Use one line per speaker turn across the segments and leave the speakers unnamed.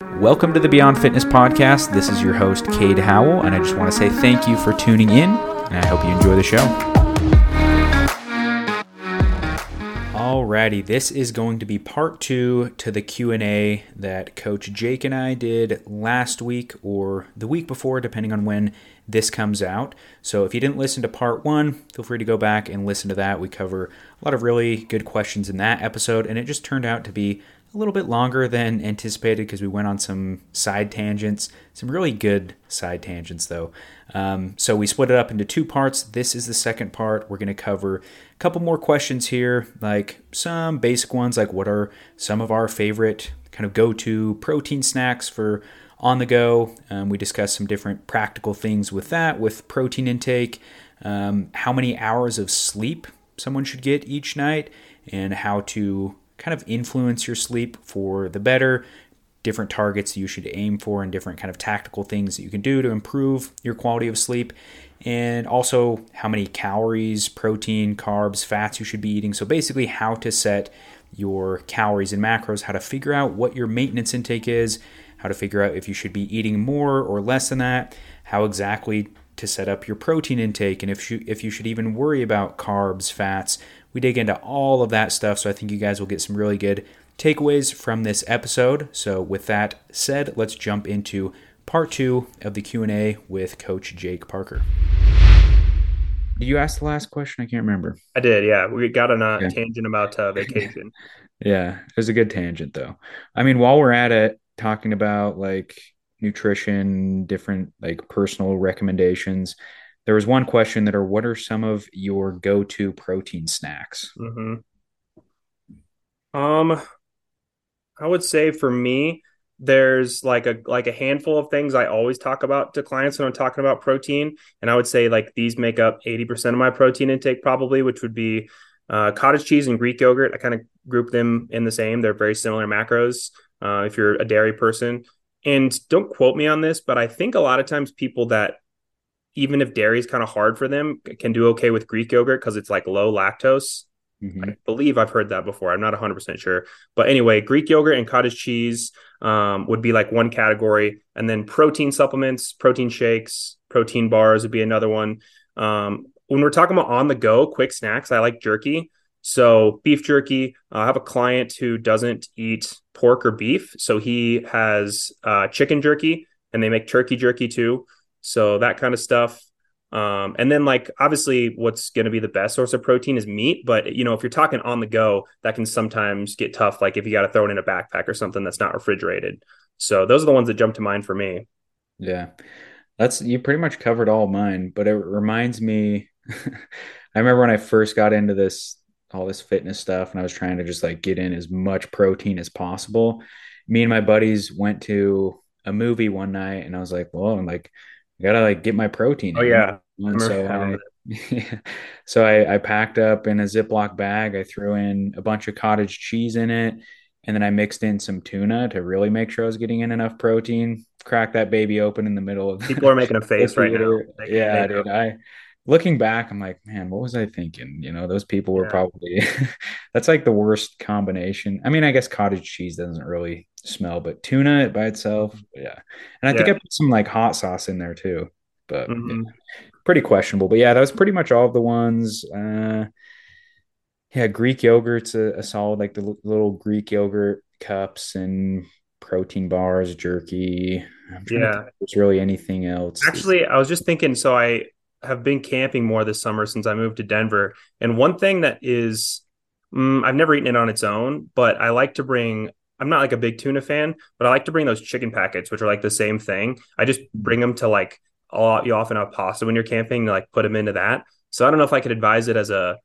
Welcome to the Beyond Fitness Podcast. This is your host, Kade Howell, and I just want to say thank you for tuning in, and I hope you enjoy the show. Alrighty, this is going to be part two to the Q&A that Coach Jake and I did last week or the week before, depending on when this comes out. So if you didn't listen to part one, feel free to go back and listen to that. We cover a lot of really good questions in that episode, and it just turned out to be a little bit longer than anticipated because we went on some side tangents, some really good side tangents though. Um, so we split it up into two parts. This is the second part. We're going to cover a couple more questions here, like some basic ones, like what are some of our favorite kind of go to protein snacks for on the go. Um, we discussed some different practical things with that, with protein intake, um, how many hours of sleep someone should get each night, and how to kind of influence your sleep for the better, different targets you should aim for, and different kind of tactical things that you can do to improve your quality of sleep. And also, how many calories, protein, carbs, fats you should be eating. So, basically, how to set your calories and macros, how to figure out what your maintenance intake is, how to figure out if you should be eating more or less than that, how exactly to set up your protein intake, and if you, if you should even worry about carbs, fats, we dig into all of that stuff, so I think you guys will get some really good takeaways from this episode. So with that said, let's jump into part 2 of the Q&A with coach Jake Parker. Did you ask the last question? I can't remember.
I did, yeah. We got on a yeah. tangent about uh, vacation.
yeah, it was a good tangent though. I mean, while we're at it talking about like nutrition, different like personal recommendations, there was one question that are what are some of your go-to protein snacks?
Mm-hmm. Um, I would say for me, there's like a like a handful of things I always talk about to clients when I'm talking about protein, and I would say like these make up 80% of my protein intake probably, which would be uh, cottage cheese and Greek yogurt. I kind of group them in the same. They're very similar macros. Uh, if you're a dairy person, and don't quote me on this, but I think a lot of times people that even if dairy is kind of hard for them, can do okay with Greek yogurt because it's like low lactose. Mm-hmm. I believe I've heard that before. I'm not 100% sure. But anyway, Greek yogurt and cottage cheese um, would be like one category. And then protein supplements, protein shakes, protein bars would be another one. Um, when we're talking about on the go quick snacks, I like jerky. So beef jerky. Uh, I have a client who doesn't eat pork or beef. So he has uh, chicken jerky and they make turkey jerky too. So that kind of stuff. Um, and then like obviously what's going to be the best source of protein is meat, but you know, if you're talking on the go, that can sometimes get tough. Like if you got to throw it in a backpack or something that's not refrigerated. So those are the ones that jump to mind for me.
Yeah. That's you pretty much covered all mine, but it reminds me I remember when I first got into this all this fitness stuff and I was trying to just like get in as much protein as possible. Me and my buddies went to a movie one night and I was like, well, I'm like I gotta like get my protein.
Oh in. yeah.
so I, yeah. so I, I packed up in a Ziploc bag. I threw in a bunch of cottage cheese in it, and then I mixed in some tuna to really make sure I was getting in enough protein. Crack that baby open in the middle of.
People are making a face right now.
They, yeah, they dude. I looking back, I'm like, man, what was I thinking? You know, those people were yeah. probably. that's like the worst combination. I mean, I guess cottage cheese doesn't really smell, but tuna by itself, yeah. And I yeah. think I put some like hot sauce in there too, but mm-hmm. yeah, pretty questionable. But yeah, that was pretty much all of the ones. Uh, yeah, Greek yogurt's a, a solid, like the l- little Greek yogurt cups and protein bars, jerky.
yeah,
there's really anything else.
Actually, I was just thinking. So I have been camping more this summer since I moved to Denver, and one thing that is Mm, I've never eaten it on its own, but I like to bring I'm not like a big tuna fan, but I like to bring those chicken packets, which are like the same thing. I just bring them to like all you often have pasta when you're camping to like put them into that. So I don't know if I could advise it as a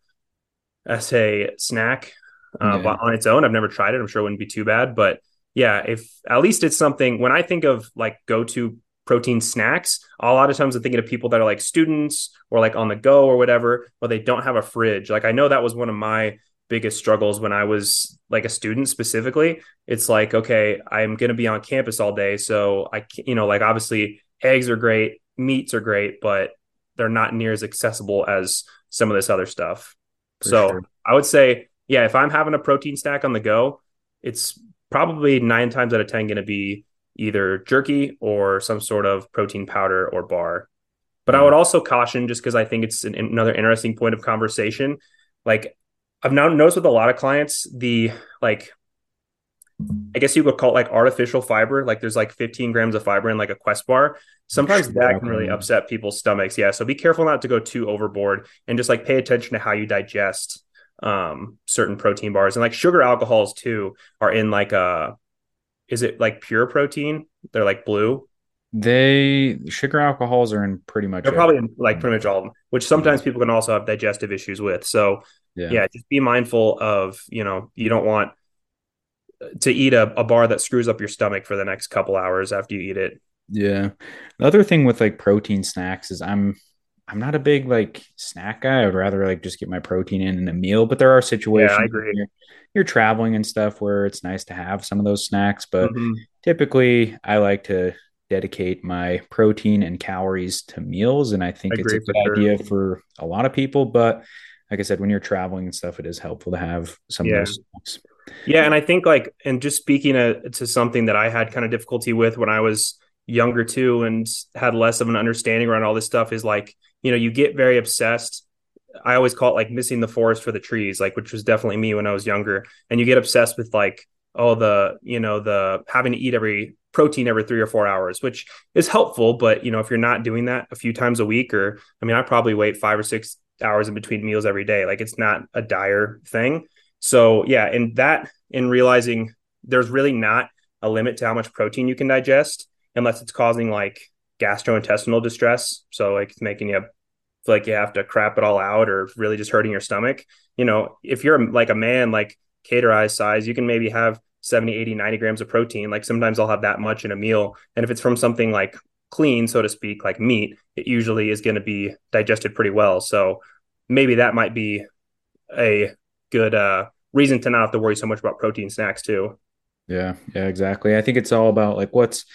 as a snack uh, yeah. on its own. I've never tried it. I'm sure it wouldn't be too bad, but yeah, if at least it's something when I think of like go to protein snacks, a lot of times I'm thinking of people that are like students or like on the go or whatever, but they don't have a fridge. Like I know that was one of my biggest struggles when I was like a student specifically. It's like, okay, I'm going to be on campus all day. So I, you know, like obviously eggs are great, meats are great, but they're not near as accessible as some of this other stuff. For so sure. I would say, yeah, if I'm having a protein stack on the go, it's probably nine times out of 10 going to be either jerky or some sort of protein powder or bar. But I mm. would also caution just because I think it's an, another interesting point of conversation. Like I've now noticed with a lot of clients, the like I guess you could call it like artificial fiber. Like there's like 15 grams of fiber in like a Quest bar. Sometimes that can really upset people's stomachs. Yeah. So be careful not to go too overboard and just like pay attention to how you digest um, certain protein bars. And like sugar alcohols too are in like a, is it like pure protein? They're like blue.
They sugar alcohols are in pretty much.
They're probably in like pretty much all of them, which sometimes people can also have digestive issues with. So yeah. yeah, just be mindful of you know you don't want to eat a, a bar that screws up your stomach for the next couple hours after you eat it.
Yeah. The other thing with like protein snacks is I'm I'm not a big like snack guy. I would rather like just get my protein in in a meal. But there are situations yeah, you're, you're, traveling and stuff where it's nice to have some of those snacks. But mm-hmm. typically, I like to dedicate my protein and calories to meals, and I think I it's a good sure. idea for a lot of people. But like I said, when you're traveling and stuff, it is helpful to have some yeah. of those.
Yeah, and I think like, and just speaking to, to something that I had kind of difficulty with when I was younger too, and had less of an understanding around all this stuff is like, you know, you get very obsessed. I always call it like missing the forest for the trees, like which was definitely me when I was younger. And you get obsessed with like, oh, the you know the having to eat every protein every three or four hours, which is helpful. But you know, if you're not doing that a few times a week, or I mean, I probably wait five or six hours in between meals every day. Like it's not a dire thing. So yeah, and that in realizing there's really not a limit to how much protein you can digest unless it's causing like gastrointestinal distress. So like making you feel like you have to crap it all out or really just hurting your stomach. You know, if you're like a man like cater size, you can maybe have 70, 80, 90 grams of protein. Like sometimes I'll have that much in a meal. And if it's from something like clean, so to speak, like meat, it usually is going to be digested pretty well. So maybe that might be a good uh, reason to not have to worry so much about protein snacks too.
Yeah, yeah, exactly. I think it's all about like what's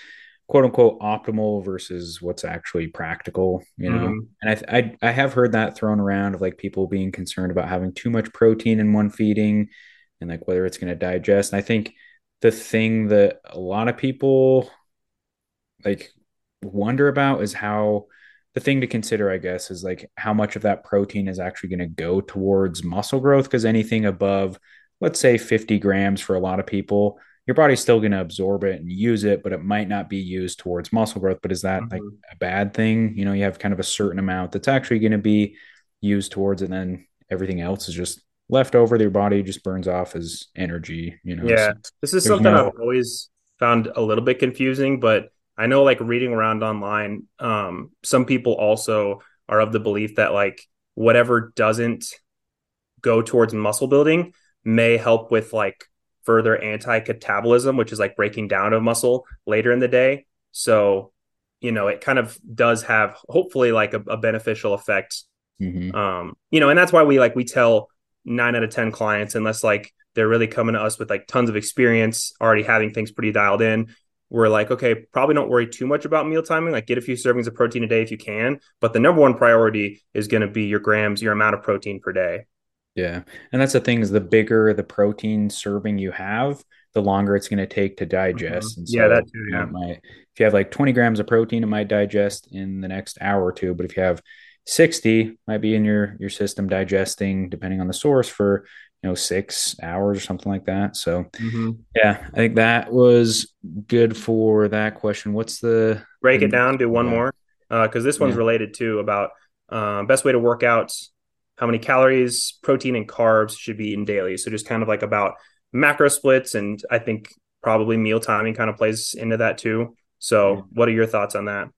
quote unquote optimal versus what's actually practical, you know. Mm-hmm. And I, I I have heard that thrown around of like people being concerned about having too much protein in one feeding and like whether it's going to digest. And I think the thing that a lot of people like wonder about is how the thing to consider, I guess, is like how much of that protein is actually going to go towards muscle growth. Because anything above, let's say 50 grams for a lot of people, your body's still going to absorb it and use it, but it might not be used towards muscle growth. But is that mm-hmm. like a bad thing? You know, you have kind of a certain amount that's actually going to be used towards and then everything else is just left over. Your body just burns off as energy. You know.
Yeah, so this is something no... I've always found a little bit confusing, but I know like reading around online, um, some people also are of the belief that like whatever doesn't go towards muscle building may help with like further anti-catabolism, which is like breaking down of muscle later in the day. So, you know, it kind of does have hopefully like a, a beneficial effect. Mm-hmm. Um, you know, and that's why we like we tell nine out of ten clients, unless like they're really coming to us with like tons of experience, already having things pretty dialed in we're like, okay, probably don't worry too much about meal timing. Like, get a few servings of protein a day if you can. But the number one priority is going to be your grams, your amount of protein per day.
Yeah. And that's the thing is the bigger the protein serving you have, the longer it's going to take to digest.
Mm-hmm. And so, yeah, that too. Yeah.
might, if you have like 20 grams of protein, it might digest in the next hour or two. But if you have 60, might be in your your system digesting, depending on the source, for you know six hours or something like that so mm-hmm. yeah i think that was good for that question what's the
break it down do one yeah. more because uh, this one's yeah. related to about uh, best way to work out how many calories protein and carbs should be eaten daily so just kind of like about macro splits and i think probably meal timing kind of plays into that too so yeah. what are your thoughts on that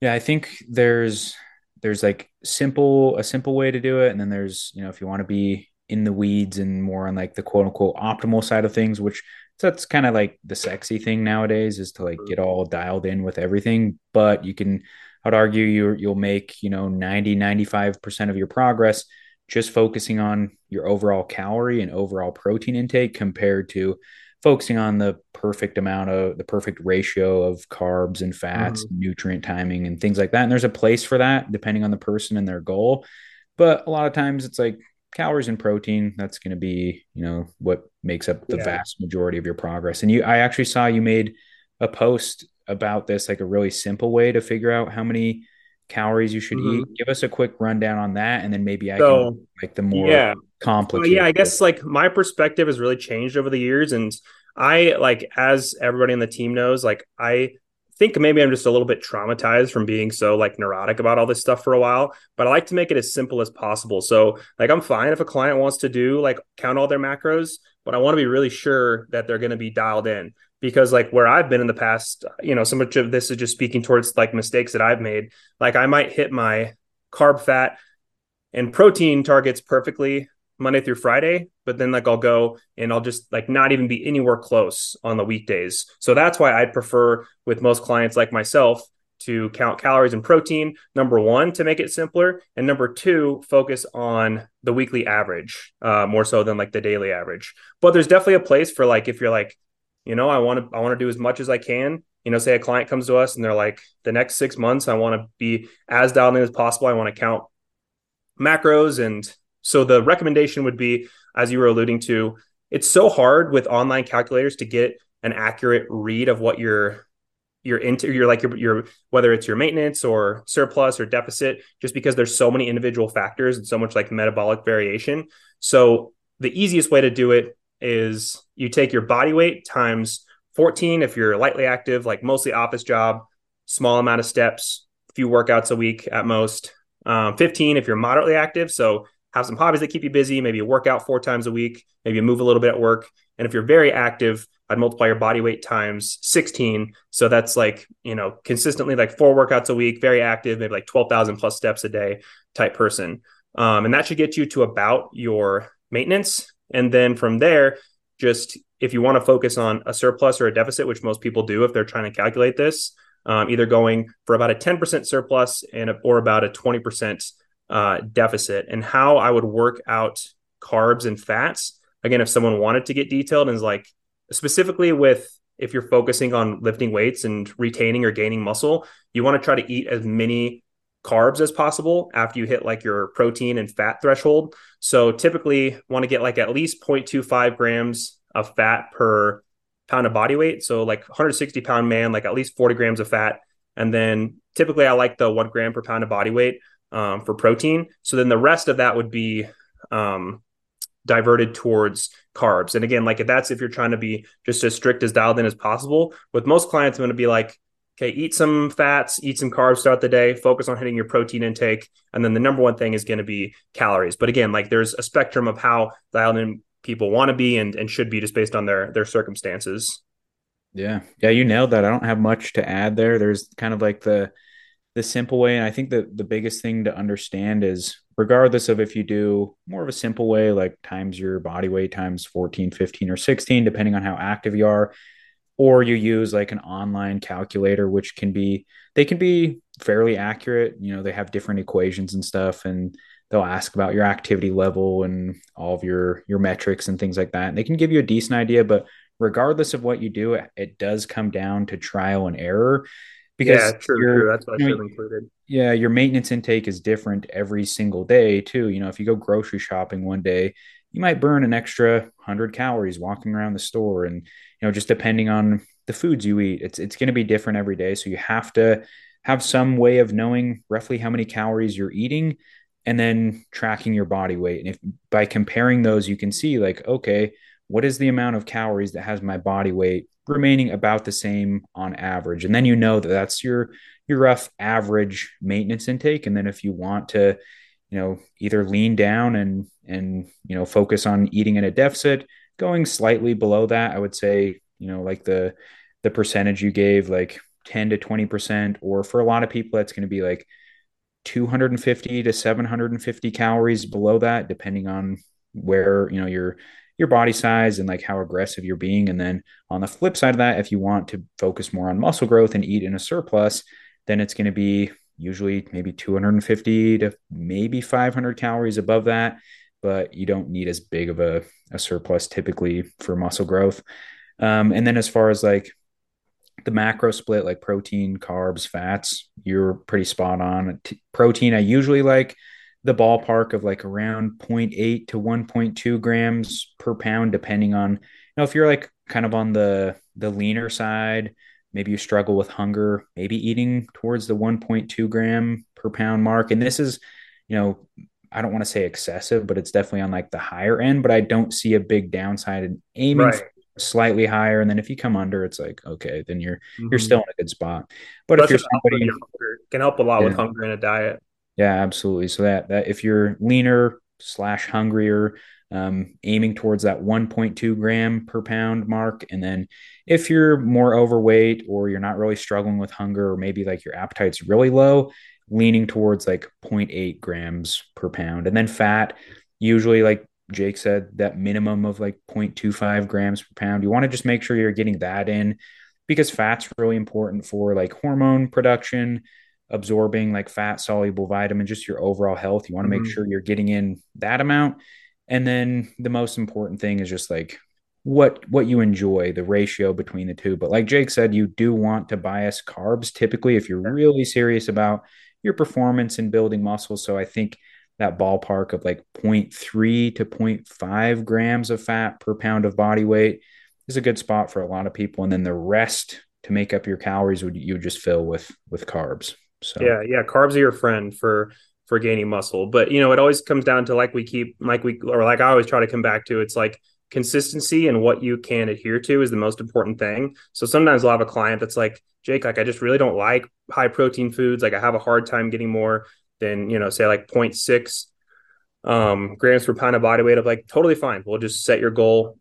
yeah i think there's there's like simple a simple way to do it and then there's you know if you want to be in the weeds and more on like the quote unquote optimal side of things, which that's kind of like the sexy thing nowadays is to like get all dialed in with everything. But you can, I'd argue you you'll make, you know, 90, 95% of your progress just focusing on your overall calorie and overall protein intake compared to focusing on the perfect amount of the perfect ratio of carbs and fats, mm-hmm. nutrient timing, and things like that. And there's a place for that depending on the person and their goal. But a lot of times it's like calories and protein that's going to be you know what makes up the yeah. vast majority of your progress and you i actually saw you made a post about this, like a really simple way to figure out how many calories you should mm-hmm. eat. Give us a quick rundown on that, and then maybe I so, can like the more yeah. complicated.
Well, yeah, I guess like my perspective has really changed over the years, and I like as everybody on the team knows, like I think maybe I'm just a little bit traumatized from being so like neurotic about all this stuff for a while, but I like to make it as simple as possible. So like I'm fine if a client wants to do like count all their macros, but I want to be really sure that they're going to be dialed in because like where I've been in the past, you know, so much of this is just speaking towards like mistakes that I've made. Like I might hit my carb, fat, and protein targets perfectly Monday through Friday, but then like I'll go and I'll just like not even be anywhere close on the weekdays. So that's why I'd prefer with most clients like myself to count calories and protein. Number one, to make it simpler, and number two, focus on the weekly average uh, more so than like the daily average. But there's definitely a place for like if you're like, you know, I want to I want to do as much as I can. You know, say a client comes to us and they're like, the next six months, I want to be as dialed in as possible. I want to count macros and so the recommendation would be, as you were alluding to, it's so hard with online calculators to get an accurate read of what your your into your like your, your whether it's your maintenance or surplus or deficit just because there's so many individual factors and so much like metabolic variation. So the easiest way to do it is you take your body weight times 14 if you're lightly active like mostly office job small amount of steps few workouts a week at most um, 15 if you're moderately active. So have some hobbies that keep you busy, maybe you work out four times a week, maybe you move a little bit at work. And if you're very active, I'd multiply your body weight times 16. So that's like, you know, consistently like four workouts a week, very active, maybe like 12,000 plus steps a day type person. Um, and that should get you to about your maintenance. And then from there, just if you want to focus on a surplus or a deficit, which most people do if they're trying to calculate this, um, either going for about a 10% surplus and or about a 20% uh, deficit and how I would work out carbs and fats. Again, if someone wanted to get detailed and is like specifically with if you're focusing on lifting weights and retaining or gaining muscle, you want to try to eat as many carbs as possible after you hit like your protein and fat threshold. So typically want to get like at least 0.25 grams of fat per pound of body weight. So like 160 pound man, like at least 40 grams of fat. And then typically I like the one gram per pound of body weight um, for protein. So then the rest of that would be um, diverted towards carbs. And again, like if that's if you're trying to be just as strict as dialed in as possible. With most clients, I'm going to be like, okay, eat some fats, eat some carbs throughout the day, focus on hitting your protein intake. And then the number one thing is going to be calories. But again, like there's a spectrum of how dialed in people want to be and, and should be just based on their their circumstances.
Yeah. Yeah, you nailed that. I don't have much to add there. There's kind of like the the simple way. And I think that the biggest thing to understand is regardless of if you do more of a simple way, like times your body weight times 14, 15, or 16, depending on how active you are, or you use like an online calculator, which can be, they can be fairly accurate. You know, they have different equations and stuff, and they'll ask about your activity level and all of your your metrics and things like that. And they can give you a decent idea, but regardless of what you do, it, it does come down to trial and error
because yeah, true, true. That's what I should have included.
Yeah, your maintenance intake is different every single day too. You know, if you go grocery shopping one day, you might burn an extra 100 calories walking around the store and you know just depending on the foods you eat it's it's going to be different every day so you have to have some way of knowing roughly how many calories you're eating and then tracking your body weight and if by comparing those you can see like okay what is the amount of calories that has my body weight remaining about the same on average. And then you know that that's your your rough average maintenance intake. And then if you want to, you know, either lean down and and you know focus on eating in a deficit, going slightly below that, I would say, you know, like the the percentage you gave, like 10 to 20%, or for a lot of people, that's going to be like 250 to 750 calories below that, depending on where you know you're your body size and like how aggressive you're being. And then on the flip side of that, if you want to focus more on muscle growth and eat in a surplus, then it's going to be usually maybe 250 to maybe 500 calories above that. But you don't need as big of a, a surplus typically for muscle growth. Um, and then as far as like the macro split, like protein, carbs, fats, you're pretty spot on. T- protein, I usually like the ballpark of like around 0.8 to 1.2 grams per pound, depending on, you know, if you're like kind of on the the leaner side, maybe you struggle with hunger, maybe eating towards the 1.2 gram per pound mark. And this is, you know, I don't want to say excessive, but it's definitely on like the higher end. But I don't see a big downside in aiming right. slightly higher. And then if you come under, it's like okay, then you're mm-hmm. you're still in a good spot. But if you're somebody it
can help a lot yeah. with hunger in a diet.
Yeah, absolutely. So that that if you're leaner slash hungrier, um, aiming towards that 1.2 gram per pound mark, and then if you're more overweight or you're not really struggling with hunger, or maybe like your appetite's really low, leaning towards like 0.8 grams per pound. And then fat, usually, like Jake said, that minimum of like 0.25 grams per pound. You want to just make sure you're getting that in because fat's really important for like hormone production, absorbing like fat soluble vitamin, just your overall health. You want to mm-hmm. make sure you're getting in that amount. And then the most important thing is just like what what you enjoy the ratio between the two but like jake said you do want to bias carbs typically if you're really serious about your performance in building muscle. So I think that ballpark of like 0.3 to 0.5 grams of fat per pound of body weight is a good spot for a lot of people. And then the rest to make up your calories would you just fill with with carbs. So
yeah, yeah, carbs are your friend for for gaining muscle. But you know, it always comes down to like we keep like we or like I always try to come back to it's like consistency and what you can adhere to is the most important thing. So sometimes I'll have a client that's like, Jake, like I just really don't like high protein foods. Like I have a hard time getting more than, you know, say like 0.6 um, grams per pound of body weight. of like, totally fine. We'll just set your goal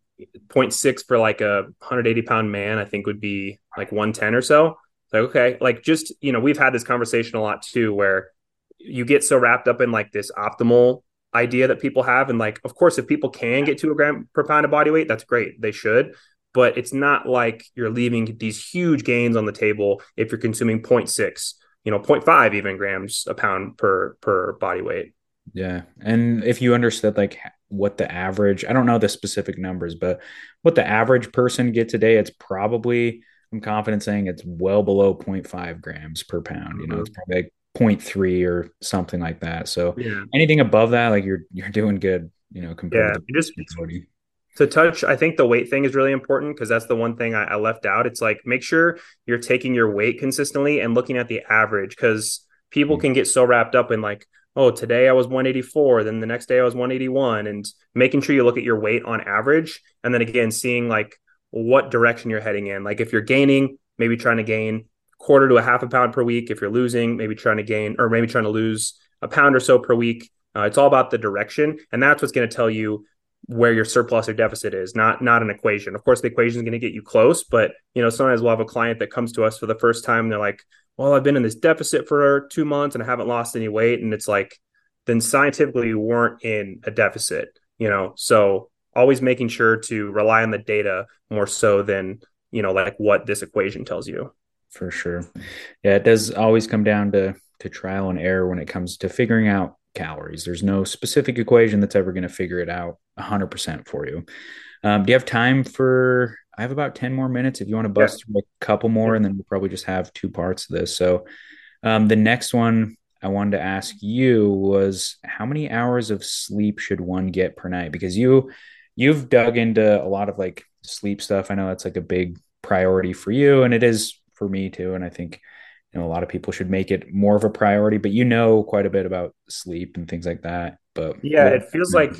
0.6 for like a 180 pound man, I think would be like 110 or so. Like, okay, like just, you know, we've had this conversation a lot too, where you get so wrapped up in like this optimal idea that people have. And like, of course, if people can get to a gram per pound of body weight, that's great. They should. But it's not like you're leaving these huge gains on the table if you're consuming 0.6, you know, 0.5 even grams a pound per per body weight.
Yeah. And if you understood like what the average, I don't know the specific numbers, but what the average person gets a day, it's probably I'm confident saying it's well below 0.5 grams per pound. You know, mm-hmm. it's probably like 0.3 or something like that. So yeah. anything above that, like you're you're doing good, you know, compared yeah, to
just to touch, I think the weight thing is really important because that's the one thing I, I, left out. It's like make sure you're taking your weight consistently and looking at the average because people mm-hmm. can get so wrapped up in like, oh, today I was 184, then the next day I was 181, and making sure you look at your weight on average, and then again seeing like what direction you're heading in. Like if you're gaining, maybe trying to gain quarter to a half a pound per week. If you're losing, maybe trying to gain or maybe trying to lose a pound or so per week. Uh, it's all about the direction, and that's what's going to tell you where your surplus or deficit is, not not an equation. Of course, the equation is going to get you close, but you know sometimes we'll have a client that comes to us for the first time. And they're like, "Well, I've been in this deficit for two months and I haven't lost any weight," and it's like, then scientifically you weren't in a deficit. You know, so always making sure to rely on the data more so than you know like what this equation tells you
for sure. Yeah, it does always come down to to trial and error when it comes to figuring out calories. There's no specific equation that's ever going to figure it out 100% for you. Um, do you have time for? I have about 10 more minutes if you want to bust yeah. a couple more, and then we'll probably just have two parts of this. So, um, the next one I wanted to ask you was how many hours of sleep should one get per night? Because you you've dug into a lot of like sleep stuff. I know that's like a big priority for you, and it is for me too. And I think you know a lot of people should make it more of a priority. But you know quite a bit about sleep and things like that. But
yeah, what, it feels like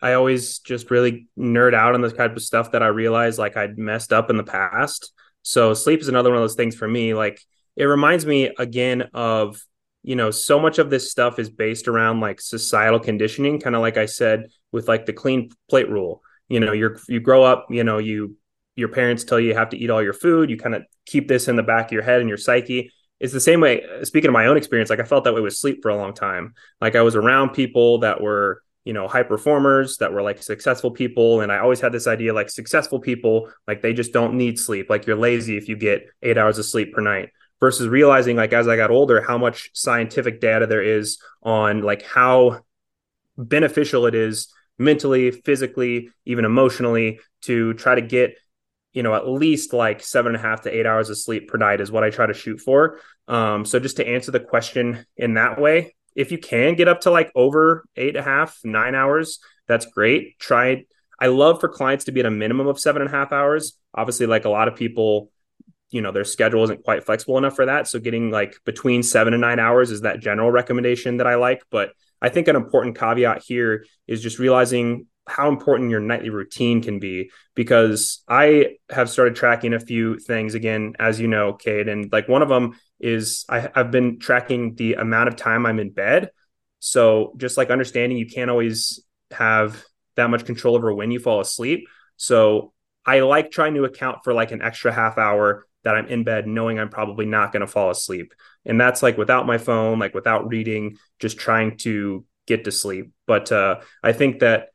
I always just really nerd out on this kind of stuff that I realized like I'd messed up in the past. So sleep is another one of those things for me. Like it reminds me again of you know so much of this stuff is based around like societal conditioning kind of like i said with like the clean plate rule. You know you're you grow up you know you your parents tell you you have to eat all your food you kind of keep this in the back of your head and your psyche. It's the same way speaking of my own experience like i felt that way with sleep for a long time. Like i was around people that were you know high performers that were like successful people and i always had this idea like successful people like they just don't need sleep. Like you're lazy if you get eight hours of sleep per night versus realizing like as i got older how much scientific data there is on like how beneficial it is mentally physically even emotionally to try to get you know, at least like seven and a half to eight hours of sleep per night is what I try to shoot for. Um, so just to answer the question in that way, if you can get up to like over eight and a half, nine hours, that's great. Try. I love for clients to be at a minimum of seven and a half hours. Obviously, like a lot of people you know their schedule isn't quite flexible enough for that. So getting like between seven and nine hours is that general recommendation that i like. But i think an important caveat here is just realizing how important your nightly routine can be because i have started tracking a few things. Again as you know Kade and like one of them is I, i've been tracking the amount of time i'm in bed. So just like understanding you can't always have that much control over when you fall asleep. So I like trying to account for like an extra half hour that I'm in bed knowing I'm probably not going to fall asleep. And that's like without my phone, like without reading, just trying to get to sleep. But uh, I think that,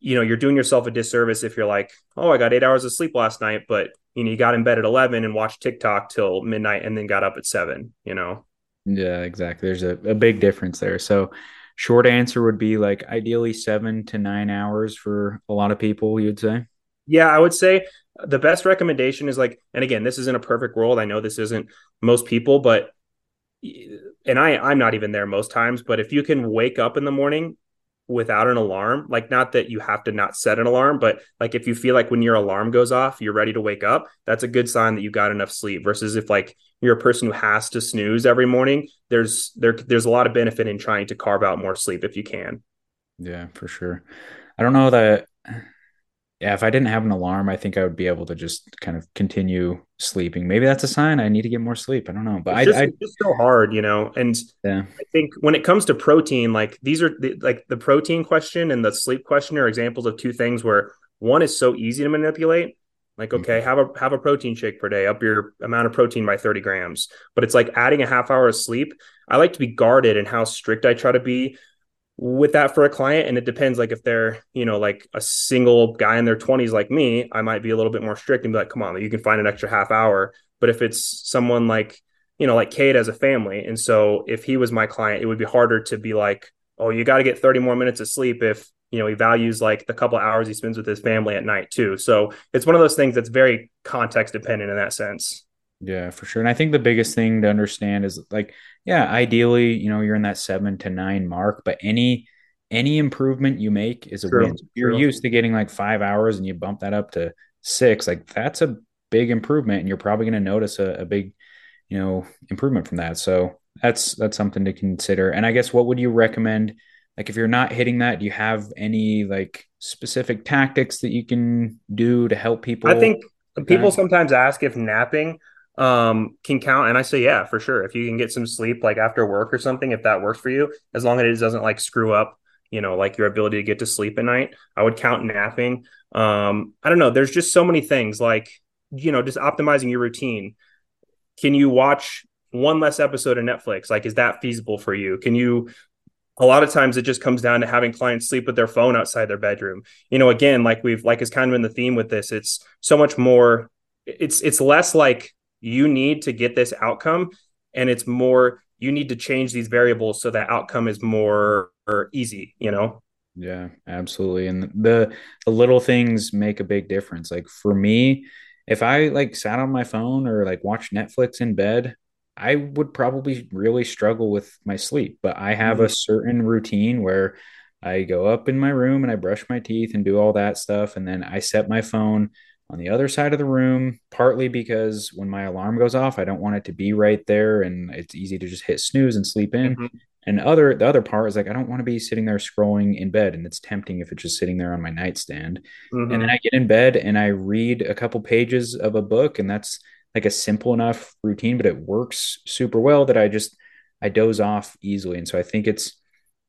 you know, you're doing yourself a disservice if you're like, oh, I got eight hours of sleep last night, but, you know, you got in bed at 11 and watched TikTok till midnight and then got up at seven, you know?
Yeah, exactly. There's a, a big difference there. So, short answer would be like ideally seven to nine hours for a lot of people, you'd say?
Yeah, I would say the best recommendation is like, and again, this isn't a perfect world. I know this isn't most people, but and I I'm not even there most times, but if you can wake up in the morning without an alarm, like not that you have to not set an alarm, but like if you feel like when your alarm goes off, you're ready to wake up, that's a good sign that you got enough sleep versus if like you're a person who has to snooze every morning, there's there there's a lot of benefit in trying to carve out more sleep if you can.
Yeah, for sure. I don't know that yeah, if I didn't have an alarm, I think I would be able to just kind of continue sleeping. Maybe that's a sign I need to get more sleep. I don't know, but
it's just, I, I, it's so hard, you know. And yeah, I think when it comes to protein, like these are the, like the protein question and the sleep question are examples of two things where one is so easy to manipulate. Like, okay, mm-hmm. have a have a protein shake per day, up your amount of protein by 30 grams. But it's like adding a half hour of sleep. I like to be guarded in how strict I try to be with that for a client and it depends like if they're you know like a single guy in their 20s like me i might be a little bit more strict and be like come on you can find an extra half hour. But if it's someone like you know like Kade as a family and so if he was my client it would be harder to be like oh you got to get 30 more minutes of sleep if you know he values like the couple hours he spends with his family at night too. So it's one of those things that's very context dependent in that sense
yeah, for sure. And I think the biggest thing to understand is like, yeah, ideally, you know, you're in that seven to nine mark, but any any improvement you make is a win. You're used to getting like five hours and you bump that up to six, like that's a big improvement, and you're probably going to notice a, a big, you know, improvement from that. So that's that's something to consider. And I guess what would you recommend? Like if you're not hitting that, do you have any like specific tactics that you can do to help people?
I think people sometimes ask if napping um, can count. And I say, yeah, for sure. If you can get some sleep like after work or something, if that works for you, as long as it doesn't like screw up, you know, like your ability to get to sleep at night, I would count napping. Um, I don't know. There's just so many things like, you know, just optimizing your routine. Can you watch one less episode of Netflix? Like, is that feasible for you? Can you a lot of times it just comes down to having clients sleep with their phone outside their bedroom. You know, again, like we've like is kind of in the theme with this, it's so much more it's it's less like you need to get this outcome and it's more you need to change these variables so that outcome is more easy you know?
Yeah absolutely. And the the little things make a big difference. Like for me if i like sat on my phone or like watched netflix in bed i would probably really struggle with my sleep. But i have mm-hmm. a certain routine where i go up in my room and i brush my teeth and do all that stuff. And then i set my phone on the other side of the room, partly because when my alarm goes off, I don't want it to be right there and it's easy to just hit snooze and sleep in. Mm-hmm. And other the other part is like I don't want to be sitting there scrolling in bed and it's tempting if it's just sitting there on my nightstand. Mm-hmm. And then I get in bed and I read a couple pages of a book and that's like a simple enough routine, but it works super well that I just I doze off easily. And so I think it's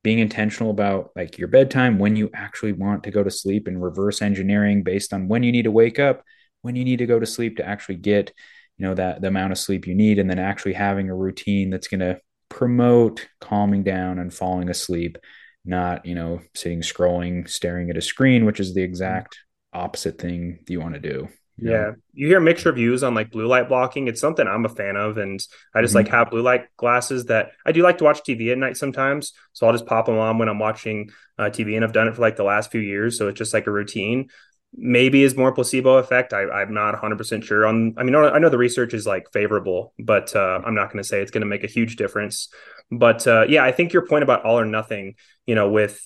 being intentional about like your bedtime, when you actually want to go to sleep, and reverse engineering based on when you need to wake up, when you need to go to sleep to actually get, you know, that the amount of sleep you need, and then actually having a routine that's going to promote calming down and falling asleep, not, you know, sitting scrolling, staring at a screen, which is the exact opposite thing you want to do.
Yeah. yeah. You hear mixed reviews on like blue light blocking. It's something I'm a fan of. And I just mm-hmm. like have blue light glasses that I do like to watch TV at night sometimes. So I'll just pop them on when I'm watching uh, TV. And I've done it for like the last few years. So it's just like a routine. Maybe is more placebo effect. I, am not 100% sure on. I mean, I know the research is like favorable, but uh, I'm not going to say it's going to make a huge difference. But uh, yeah, I think your point about all or nothing, you know, with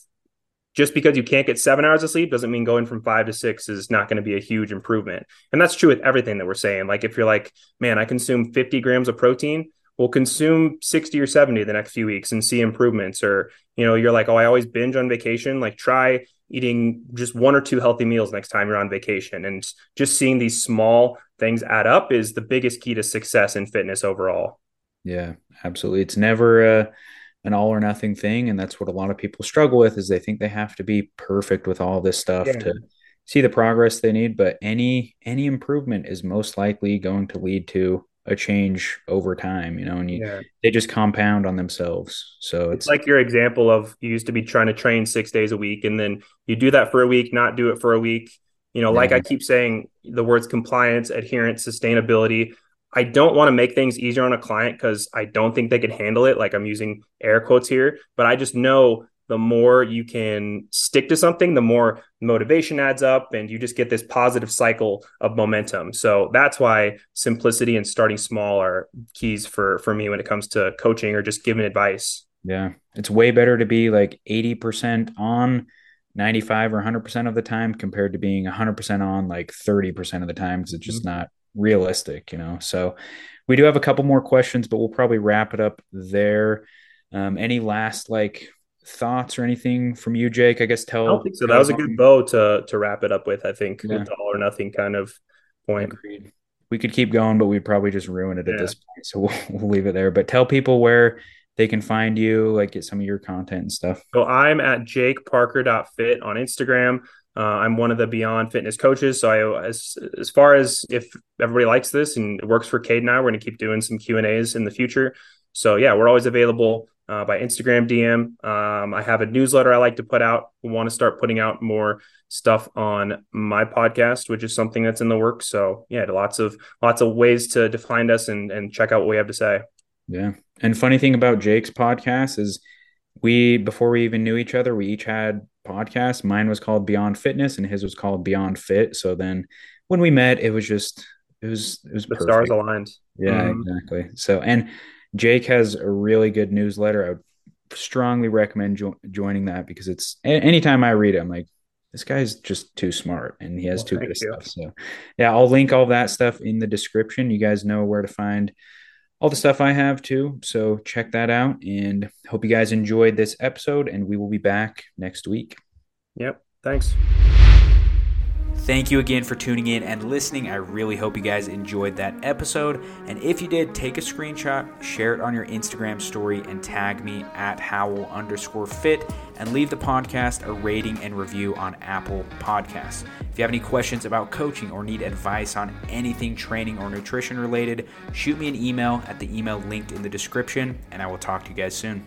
just because you can't get seven hours of sleep doesn't mean going from five to six is not going to be a huge improvement. And that's true with everything that we're saying. Like if you're like, man, I consume 50 grams of protein, we'll consume 60 or 70 the next few weeks and see improvements. Or, you know, you're like, oh, I always binge on vacation. Like try eating just one or two healthy meals next time you're on vacation. And just seeing these small things add up is the biggest key to success in fitness overall.
Yeah, absolutely. It's never uh an all or nothing thing and that's what a lot of people struggle with is they think they have to be perfect with all this stuff yeah. to see the progress they need but any any improvement is most likely going to lead to a change over time you know and you, yeah. they just compound on themselves so
it's, it's like your example of you used to be trying to train six days a week and then you do that for a week not do it for a week you know yeah. like i keep saying the words compliance adherence sustainability I don't want to make things easier on a client because I don't think they could handle it. Like I'm using air quotes here, but I just know the more you can stick to something, the more motivation adds up and you just get this positive cycle of momentum. So that's why simplicity and starting small are keys for for me when it comes to coaching or just giving advice.
Yeah. It's way better to be like 80% on 95 or 100% of the time compared to being 100% on like 30% of the time because it's just mm-hmm. not realistic, you know. So we do have a couple more questions, but we'll probably wrap it up there. Um, any last like thoughts or anything from you, Jake? I guess tell.
I don't think so. That was a good bow to to wrap it up with. I think yeah. with the all or nothing kind of point. Agreed.
We could keep going, but we'd probably just ruin it at this point. So we'll, we'll leave it there. But tell people where they can find you, like get some of your content and stuff.
So I'm at jakeparker.fit on Instagram. Uh, I'm one of the Beyond Fitness coaches. So I, as as far as if everybody likes this and it works for Kade and I, we're going to keep doing some Q and A's in the future. So yeah, we're always available uh, by Instagram DM. Um, I have a newsletter I like to put out. We want to start putting out more stuff on my podcast, which is something that's in the works. So yeah, lots of lots of ways to, to find us and and check out what we have to say.
Yeah, and funny thing about Jake's podcast is we before we even knew each other, we each had podcasts. Mine was called Beyond Fitness, and his was called Beyond Fit. So then when we met, it was just it was it was
the perfect. stars aligned.
Yeah, mm-hmm. exactly. So and Jake has a really good newsletter. I would strongly recommend jo- joining that because it's anytime I read it, I'm like, this guy's just too smart and he has well, too good stuff. So yeah, I'll link all that stuff in the description. You guys know where to find all the stuff I have too. So check that out and hope you guys enjoyed this episode and we will be back next week.
Yep. Thanks.
Thank you again for tuning in and listening. I really hope you guys enjoyed that episode. And if you did, take a screenshot, share it on your Instagram story, and tag me at Howell underscore fit and leave the podcast a rating and review on Apple Podcasts. If you have any questions about coaching or need advice on anything training or nutrition related, shoot me an email at the email linked in the description, and I will talk to you guys soon.